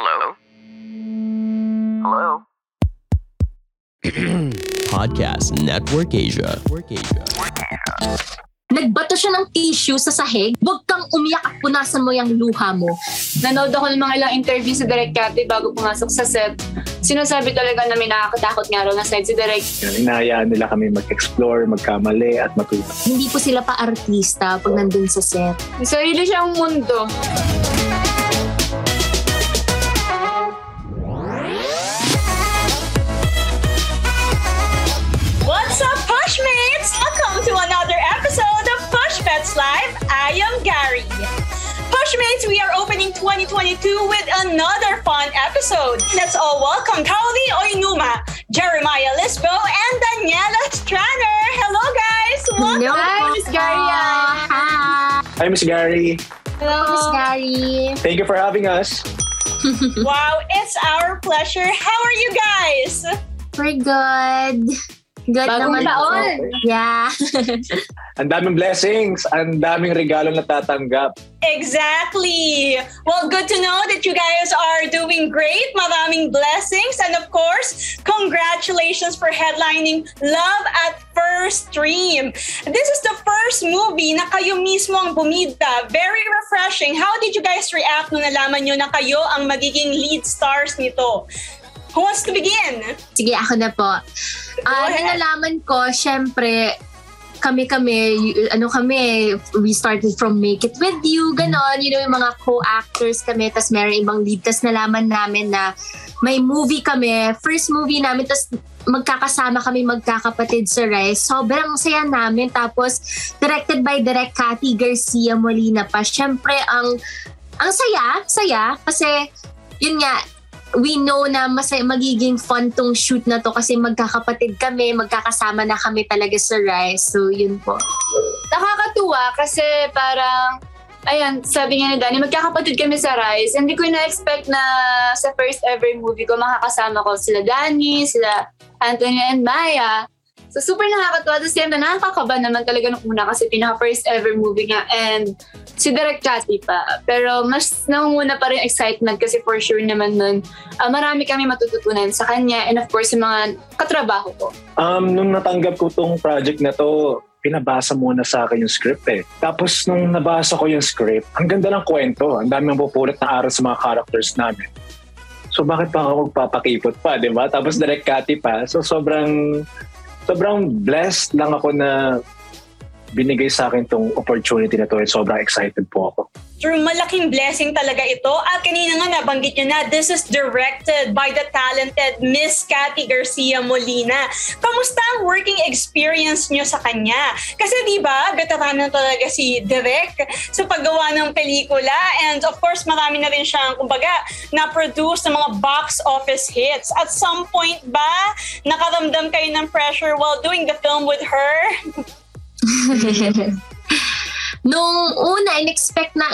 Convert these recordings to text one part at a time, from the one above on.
Hello? Hello? Podcast Network Asia. Network Asia. Nagbato siya ng tissue sa sahig. Huwag kang umiyak at punasan mo yung luha mo. Nanood ako ng mga ilang interview sa Direct Cathy bago pumasok sa set. Sinasabi talaga na may nakakatakot nga raw na side si Direct. Inahayaan nila kami mag-explore, magkamali at matuto. Hindi po sila pa artista pag nandun sa set. May sarili siyang mundo. 2022 with another fun episode. Let's all welcome Caroline Oinuma, Jeremiah Lisbo, and Daniela Straner. Hello, guys. Welcome. Hello, Miss Gary. Hi! Hi, Miss Gary. Hello, Miss Gary. Thank you for having us. Wow, it's our pleasure. How are you guys? We're good. Good Bagong naman taon. po. Yeah. Ang daming blessings, ang daming regalo na tatanggap. Exactly. Well, good to know that you guys are doing great. Maraming blessings. And of course, congratulations for headlining Love at First Stream. This is the first movie na kayo mismo ang bumida. Very refreshing. How did you guys react nung nalaman nyo na kayo ang magiging lead stars nito? Who wants to begin? Sige, ako na po. Ah, ahead. nalaman ko, syempre, kami-kami, ano kami, we started from Make It With You, ganon, you know, yung mga co-actors kami, tas meron ibang lead, tas nalaman namin na may movie kami, first movie namin, tas magkakasama kami magkakapatid sa Rise. Sobrang saya namin. Tapos, directed by Direk Cathy Garcia Molina pa. Syempre, ang ang saya, saya, kasi, yun nga, we know na masaya, magiging fun tong shoot na to kasi magkakapatid kami, magkakasama na kami talaga sa Rise. So, yun po. Nakakatuwa kasi parang, ayan, sabi nga ni Danny, magkakapatid kami sa Rise. Hindi ko na-expect na sa first ever movie ko, makakasama ko sila Danny, sila Anthony and Maya. So super the same time, nakakakaba naman talaga nung una kasi pinaka first ever movie nga. And si Direk Cathy pa. Pero mas nangunguna pa rin excitement kasi for sure naman nun, ah, marami kami matututunan sa kanya and of course yung mga katrabaho ko. Um, nung natanggap ko tong project na to, pinabasa muna sa akin yung script eh. Tapos nung nabasa ko yung script, ang ganda ng kwento. Ang dami ang pupulot na aral sa mga characters namin. So bakit pa ako magpapakipot pa, di ba? Tapos direct Cathy pa. So sobrang sobrang blessed lang ako na binigay sa akin tong opportunity na to and sobrang excited po ako. True, malaking blessing talaga ito. At kanina nga nabanggit nyo na, this is directed by the talented Miss Cathy Garcia Molina. Kamusta ang working experience nyo sa kanya? Kasi di ba, veterano talaga si Direk sa paggawa ng pelikula. And of course, marami na rin siyang, kumbaga, na-produce ng mga box office hits. At some point ba, nakaramdam kayo ng pressure while doing the film with her? Nung una, in-expect na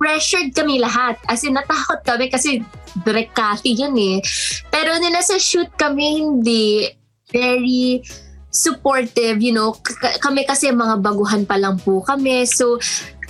pressured kami lahat. As in, natakot kami kasi direct Cathy yun eh. Pero nung nasa shoot kami, hindi. Very supportive, you know. K- kami kasi mga baguhan pa lang po kami. So,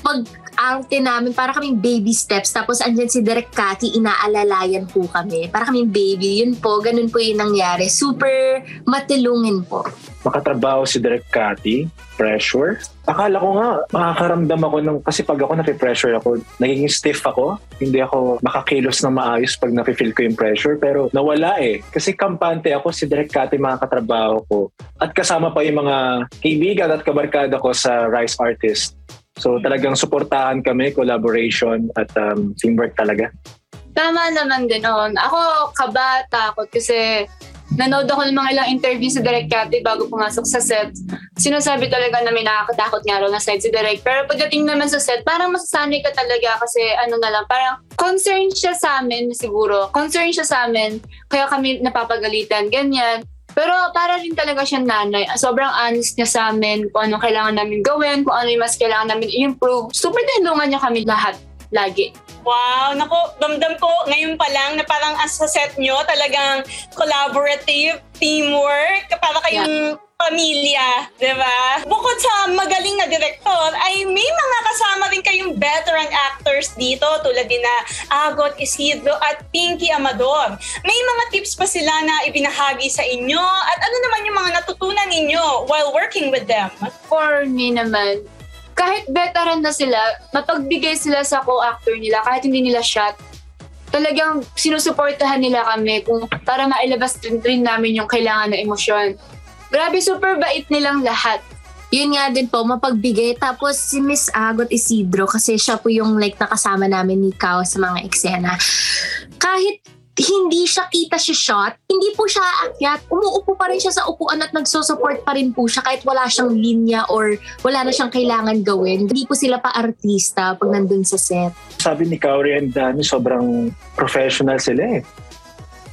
pag arte namin, para kaming baby steps. Tapos andyan si Direk Cathy, inaalalayan po kami. Para kaming baby. Yun po, ganun po yung nangyari. Super matulungin po. Makatrabaho si Direk Cathy, pressure. Akala ko nga, makakaramdam ako ng, kasi pag ako nape-pressure ako, nagiging stiff ako. Hindi ako makakilos na maayos pag nafe-feel ko yung pressure. Pero nawala eh. Kasi kampante ako, si Direk Cathy, mga katrabaho ko. At kasama pa yung mga kaibigan at kabarkada ko sa Rice Artist. So talagang suportahan kami, collaboration at um, teamwork talaga. Tama naman din on. Ako, kaba, takot kasi nanood ako ng mga ilang interview sa Direct Cathy bago pumasok sa set. Sinasabi talaga na may nakakatakot nga raw na side si Direct. Pero pagdating naman sa set, parang masasanay ka talaga kasi ano na lang, parang concerned siya sa amin siguro. Concerned siya sa amin, kaya kami napapagalitan, ganyan. Pero para rin talaga siya nanay. Sobrang honest niya sa amin kung ano kailangan namin gawin, kung ano yung mas kailangan namin i-improve. Super tinulungan niya kami lahat. Lagi. Wow, nako, damdam ko ngayon pa lang na parang as sa set nyo, talagang collaborative, teamwork, para kayong pamilya, di ba? Bukod sa magaling na direktor, ay may mga kasama rin kayong veteran actors dito tulad din na Agot Isidro at Pinky Amador. May mga tips pa sila na ibinahagi sa inyo at ano naman yung mga natutunan ninyo while working with them? For me naman, kahit veteran na sila, mapagbigay sila sa co-actor nila kahit hindi nila shot. Talagang sinusuportahan nila kami kung para mailabas rin, rin namin yung kailangan na emosyon. Grabe, super bait nilang lahat. Yun nga din po, mapagbigay. Tapos si Miss Agot Isidro, kasi siya po yung like nakasama namin ni Kao sa mga eksena. Kahit hindi siya kita siya shot, hindi po siya aakyat. Umuupo pa rin siya sa upuan at nagsusupport pa rin po siya kahit wala siyang linya or wala na siyang kailangan gawin. Hindi po sila pa artista pag nandun sa set. Sabi ni Kaori and Danny, sobrang professional sila eh.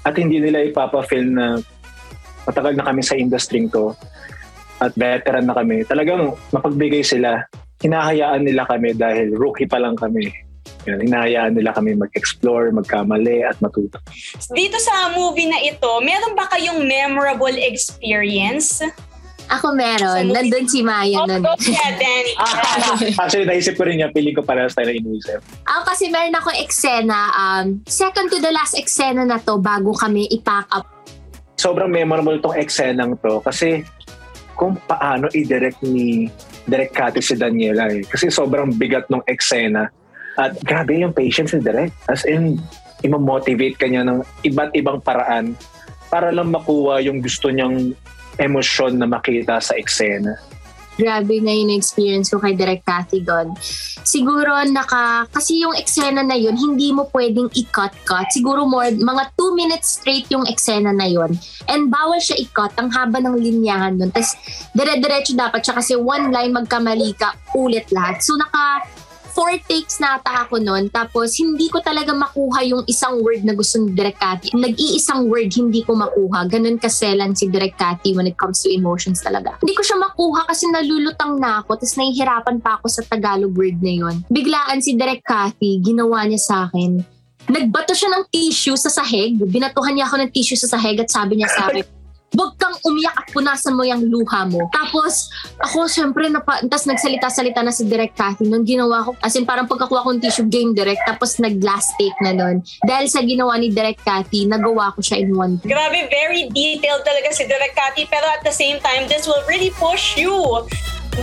At hindi nila ipapa-feel na matagal na kami sa industry to at veteran na kami. Talagang mapagbigay sila. Hinahayaan nila kami dahil rookie pa lang kami. Yan, hinahayaan nila kami mag-explore, magkamali at matuto. Dito sa movie na ito, meron ba kayong memorable experience? Ako meron. Sa movie- Nandun si Maya Oh, nun. go ahead, Danny. Actually, naisip ko rin yan. Piling ko parehas tayo na inuisip. Ako kasi meron ako eksena, um, second to the last eksena na to bago kami i-pack up. sobrang memorable tong eksenang to kasi kung paano i-direct ni Direk Kati si Daniela eh. Kasi sobrang bigat ng eksena. At grabe yung patience ni Direk. As in, imomotivate ka niya ng iba't ibang paraan para lang makuha yung gusto niyang emosyon na makita sa eksena. Grabe na yung experience ko kay Direk Cathy doon. Siguro naka, kasi yung eksena na yun, hindi mo pwedeng i-cut-cut. Siguro more, mga 2 minutes straight yung eksena na yun. And bawal siya i-cut, ang haba ng linyahan doon. Tapos dire-diretso dapat siya kasi one line magkamali ka, ulit lahat. So naka four takes na ata ako noon. Tapos hindi ko talaga makuha yung isang word na gusto ni Direk Cathy. Nag-iisang word hindi ko makuha. Ganun kaselan si Direk Cathy when it comes to emotions talaga. Hindi ko siya makuha kasi nalulutang na ako. Tapos nahihirapan pa ako sa Tagalog word na yun. Biglaan si Direk Cathy, ginawa niya sa akin. Nagbato siya ng tissue sa sahig. Binatuhan niya ako ng tissue sa sahig at sabi niya sa akin, Huwag kang umiyak at punasan mo yung luha mo. Tapos, ako syempre, napa, tapos nagsalita-salita na si Direk Cathy. Nung ginawa ko, as in parang pagkakuha ko ng tissue game direct, tapos nag-last take na nun. Dahil sa ginawa ni Direk Cathy, nagawa ko siya in one take. Grabe, very detailed talaga si Direk Cathy, pero at the same time, this will really push you.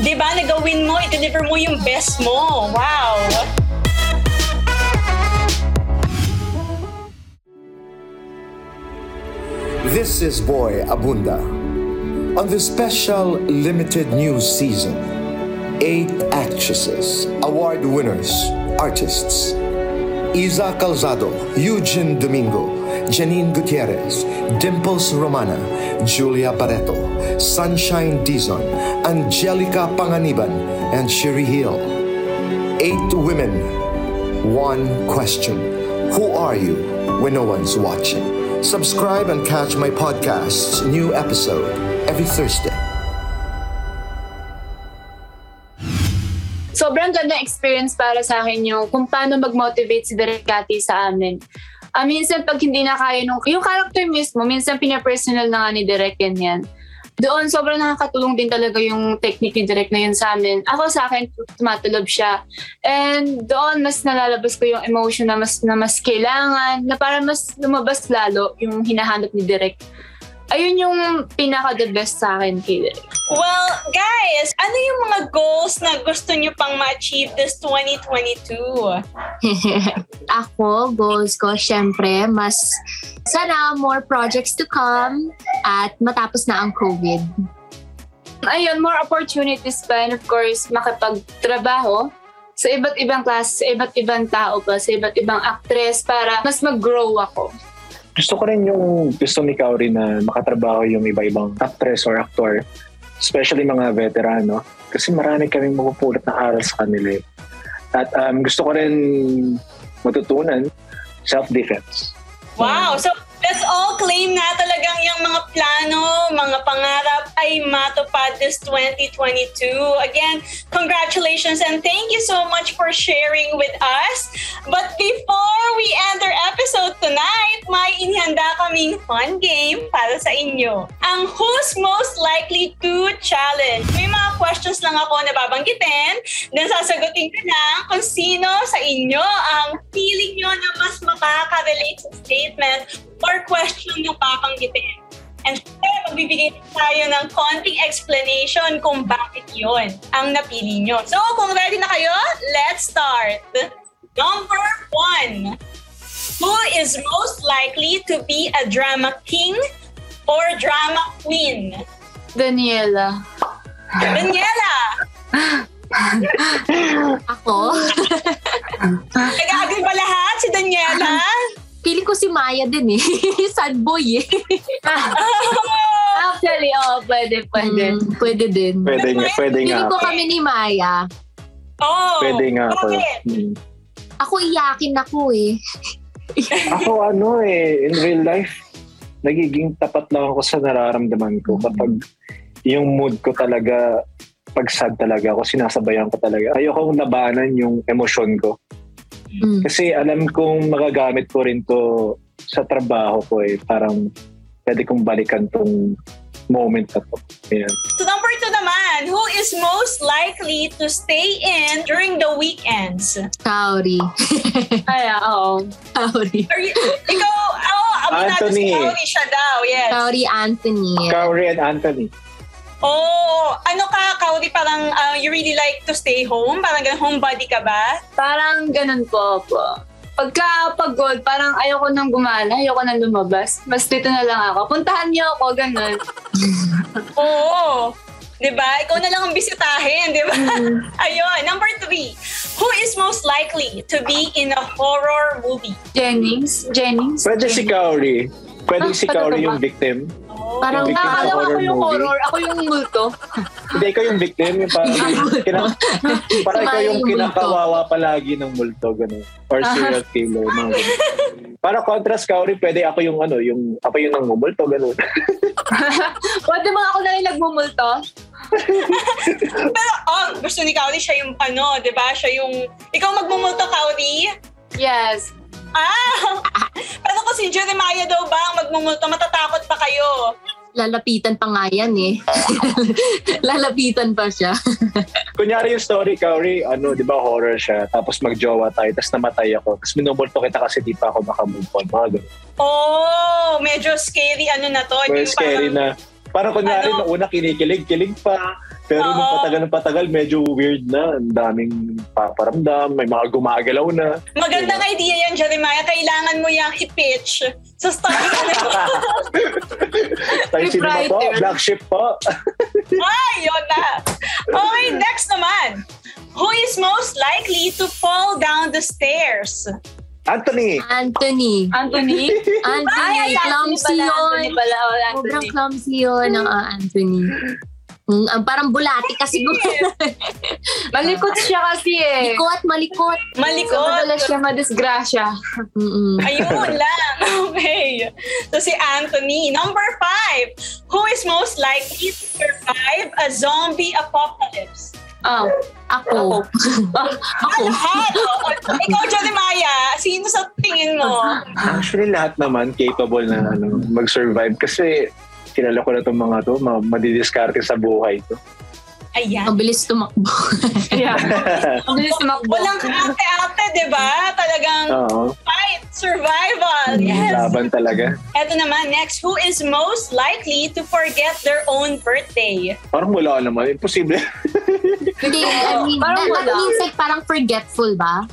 Di ba? Nagawin mo, i-deliver mo yung best mo. Wow! This is Boy Abunda. On this special limited news season, eight actresses, award winners, artists Isa Calzado, Eugene Domingo, Janine Gutierrez, Dimples Romana, Julia Barreto, Sunshine Dizon, Angelica Panganiban, and Sherry Hill. Eight women, one question Who are you when no one's watching? Subscribe and catch my podcast's new episode every Thursday. sobrang ganda experience para sa akin yung kung paano mag-motivate si Direk Cathy sa amin. Ah, minsan pag hindi na kaya nung, yung character mismo, minsan pinapersonal na nga ni Direk yan yan. Doon, sobrang nakakatulong din talaga yung technique ni Direk na yun sa amin. Ako sa akin, tumatulob siya. And doon, mas nalalabas ko yung emotion na mas, na mas kailangan, na para mas lumabas lalo yung hinahanap ni Direk. Ayun yung pinaka-the best sa akin kay. Well, guys, ano yung mga goals na gusto nyo pang ma-achieve this 2022? Ako, goals ko, syempre, mas sana more projects to come at matapos na ang COVID. ayun, more opportunities pa and of course, makipagtrabaho sa iba't ibang klase, sa iba't ibang tao pa, sa iba't ibang actress para mas mag-grow ako. Gusto ko rin yung gusto ni Kaori na makatrabaho yung iba-ibang actress or actor, especially mga veterano. Kasi marami kaming mapupulot na aral sa kanila. eh. At um, gusto ko rin matutunan self-defense. Wow! So, let's all claim na talagang yung mga plano, mga pangarap ay matupad this 2022. Again, congratulations and thank you so much for sharing with us. But before we end our episode tonight, may inihanda kaming fun game para sa inyo. Ang Who's Most Likely to Challenge. May mga questions lang ako na babanggitin. Then sasagutin ko lang kung sino sa inyo ang feeling nyo na mas makaka-relate sa statement or question yung babanggitin. And syempre, magbibigay tayo ng konting explanation kung bakit yon ang napili nyo. So, kung ready na kayo, let's start. Number one. Who is most likely to be a drama king or drama queen? Daniela. Daniela! Ako? Nag-agree ba lahat si Daniela? Feeling ko si Maya din eh. Sad boy eh. Actually, oo, pwede, pwede. Mm, pwede din. Pwede nga, pwede nga. Feeling ko kami ni Maya. oh, Pwede nga ako. Hmm. Ako iyakin ako eh. Ako ano eh, in real life, nagiging tapat lang ako sa nararamdaman ko kapag yung mood ko talaga, pag sad talaga ako, sinasabayan ko talaga. Ayokong labanan yung emosyon ko. Mm. Kasi alam kong magagamit ko rin to sa trabaho ko eh. Parang pwede kong balikan tong moment na to. Ayan. So number two naman, who is most likely to stay in during the weekends? Kaori. Ay, oo. Kaori. Are you, ikaw, oh, abonado si Anthony. Kaori siya daw, yes. Kaori Anthony. Kauri and Anthony. Oh, ano ka, Kaori, parang uh, you really like to stay home? Parang ganun, homebody ka ba? Parang ganun po po. Pagka pagod, parang ayoko nang gumala, ayoko nang lumabas. Mas dito na lang ako. Puntahan niyo ako, ganun. Oo. 'Di ba? Ikaw na lang ang bisitahin, 'di ba? Ayun, number three. Who is most likely to be in a horror movie? Jennings? Jennings? Pwede si Kauri. Pwede Ah, si pwede Kauri ba? yung victim. Parang Victim Ah, sa ko horror yung movie. horror. Ako yung multo. Hindi, ikaw yung victim. Yung parang, kina- parang ikaw yung kinakawawa palagi ng multo. Ganun. Or serial killer. Mga ganun. Para contrast Kauri, pwede ako yung ano, yung ako yung nangmumulto. Ganun. Pwede mga ako na yung nagmumulto? Pero oh, gusto ni Kaori siya yung ano, 'di ba? Siya yung ikaw magmumulto Kaori. Yes. Ah! Pero kung si Jeremiah daw ba ang magmumulto, matatakot pa kayo. lalapitan pa nga yan eh. lalapitan pa siya. Kunyari yung story, Kauri, ano, di ba horror siya. Tapos magjowa tayo, tapos namatay ako. Tapos minumulto kita kasi di pa ako makamove on. Mga ganun. Oh, medyo scary ano na to. Yung scary parang- na. Parang kunyari, Ano? nung una kinikilig, kilig pa. Pero nung Oo. patagal ng patagal, medyo weird na. Ang daming paparamdam, may mga gumagalaw na. Magandang idea yan, Jeremiah. Kailangan mo yung i-pitch sa start na Tayo sino po? Black Ship po. Ay, yun na. Okay, next naman. Who is most likely to fall down the stairs? Anthony! Anthony. Anthony? Anthony. Ay, clumsy Anthony pala. yun. Anthony pala. Sobrang clumsy yun ng ah, Anthony. Mm, parang bulati kasi Malikot siya kasi eh. Malikot, malikot. So, Malikot. madalas siya madisgrasya. Ayun lang. Okay. So si Anthony. Number five. Who is most likely to survive a zombie apocalypse? Oh. Ako. Ako. Lahat. oh. Ikaw, Jeremiah, sino sa tingin mo? Actually, lahat naman capable na ano, mag-survive kasi kilala ko na itong mga to, mga madidiskarte sa buhay to. Ayan. Ang bilis tumakbo. Yeah. Ang bilis tumakbo. Walang ate-ate, di ba? Talagang Oo. fight, survival. Yes. Laban talaga. Eto naman, next. Who is most likely to forget their own birthday? Parang wala naman. Imposible. Hindi, I mean, Parang that, that wala. means like parang forgetful ba?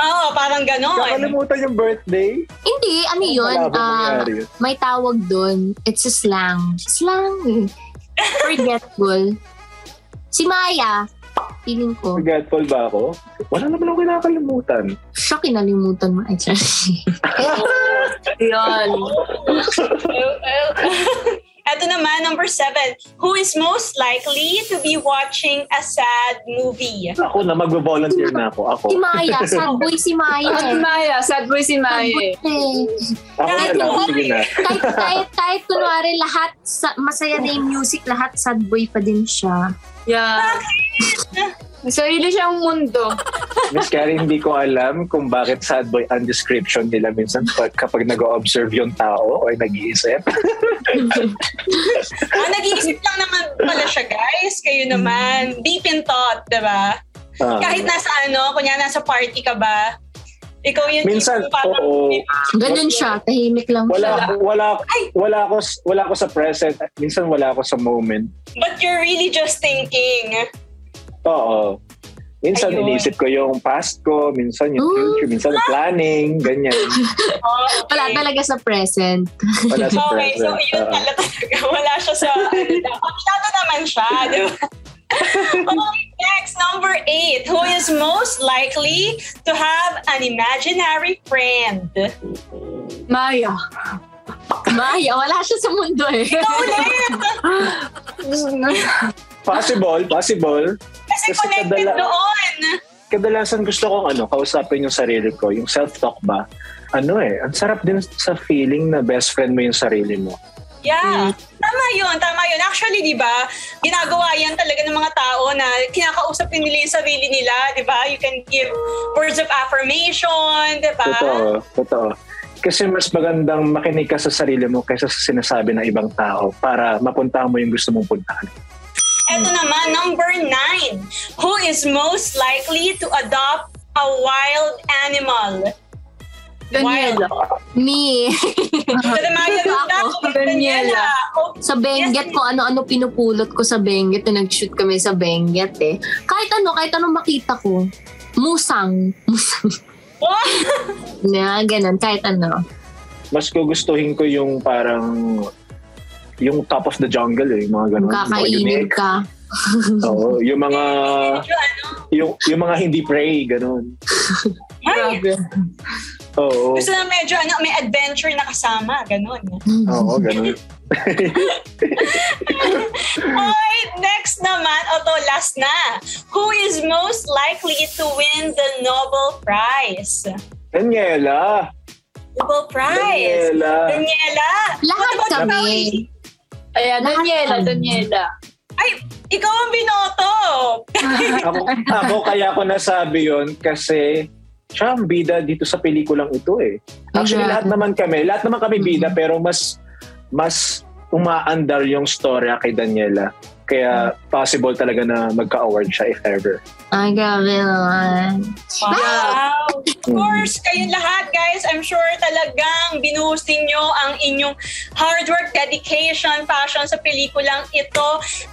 Oo, parang ganon. Nakalimutan yung birthday. Hindi, ano yun? Mangyari yun? may tawag doon. It's a slang. Slang. Forgetful. Si Maya, feeling ko, Forgetful ba ako? Wala naman ako kinakalimutan. siya kinalimutan mo. Ay. Yun. Eto naman, number seven. Who is most likely to be watching a sad movie? Ako na, magvo-volunteer na ako. Ako. Si Maya, sad boy si Maya. Si eh. Maya. Sad boy si Sad Maya boy eh. eh. Ako na lang. Sige na. Kahit, kahit, kahit kunwari lahat, sa, masaya na yung music, lahat sad boy pa din siya. Yeah. May sarili siyang mundo. Miss Carrie, hindi ko alam kung bakit sad boy ang description nila minsan pag, kapag nag-observe yung tao o nag-iisip. ah, nag-iisip lang naman pala siya, guys. Kayo naman. Deep in thought, di ba? Ah. Kahit nasa ano, kunya nasa party ka ba, ikaw yung minsan, tipo parang, oo. Ganun siya, tahimik lang Wala, siya. wala, wala ako, wala ako sa present. Minsan wala ako sa moment. but you're really just thinking. Oo. Minsan Ayun. iniisip ko yung past ko, minsan yung Ooh. future, minsan planning, ganyan. Oh, okay. Wala talaga sa present. Wala sa Okay, so present. yun Oo. pala talaga. Wala siya sa, ano naman siya, di ba? okay, next, number eight. Who is most likely to have an imaginary friend? Maya. Maya, wala siya sa mundo eh. Ikaw ulit! Possible, possible. Kasi Kasi connected kadala- doon. Kadalasan gusto kong ano, kausapin yung sarili ko, yung self-talk ba. Ano eh, ang sarap din sa feeling na best friend mo yung sarili mo. Yeah. Tama yun, tama yun. Actually, di ba, ginagawa yan talaga ng mga tao na kinakausap din nila yung sarili nila, di ba? You can give words of affirmation, di ba? Totoo, totoo. Kasi mas magandang makinig ka sa sarili mo kaysa sa sinasabi ng ibang tao para mapuntahan mo yung gusto mong puntahan. Eto naman, number nine. Who is most likely to adopt a wild animal? Daniela. Me. Kadamaya rin Ako, ako, Daniela. Oh, sa Benguet ko ano-ano pinupulot ko sa Benguet na nag-shoot kami sa Benguet eh. Kahit ano, kahit ano makita ko. Musang. Musang. oh, Na, ganun. Kahit ano. Mas gugustuhin ko yung parang yung top of the jungle eh, yung mga ganun. Kakainin ka. Oo, yung mga ano. yung, yung mga hindi prey, ganun. Ay, Oo, gusto na medyo ano, may adventure na kasama, ganun. oo, ganun. Alright, next naman, o to last na. Who is most likely to win the Nobel Prize? Daniela! Nobel Prize! Daniela! Daniela! Lahat kami. Ayan, Daniela. Daniela. Ay, ikaw ang binoto! ako, ako kaya ko nasabi yon kasi siya ang bida dito sa pelikulang ito eh. Actually, lahat naman kami, lahat naman kami bida pero mas mas umaandar yung storya kay Daniela. Kaya possible talaga na magka-award siya if ever. Ay, grabe naman. Wow! Of course, kayong lahat guys, I'm sure talagang binuhusin nyo ang inyong hard work, dedication, passion sa pelikulang ito.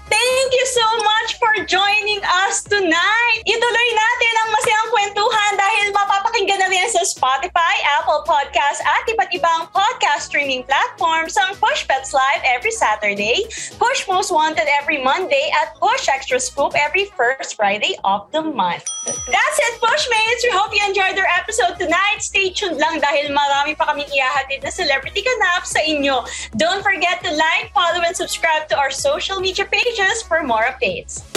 Thank you so much for joining us tonight! Ituloy natin ang masayang kwentuhan dahil mapapakinggan na rin sa Spotify, Apple Podcasts at iba't ibang podcast streaming platforms ang Push Pets Live every Saturday, Push Most Wanted every Monday, at Push Extra Scoop every first Friday of the month. That's it, Pushmates! We hope you enjoyed our episode tonight. Stay tuned lang dahil marami pa kaming ihahatid na celebrity ganap sa inyo. Don't forget to like, follow, and subscribe to our social media pages for more updates.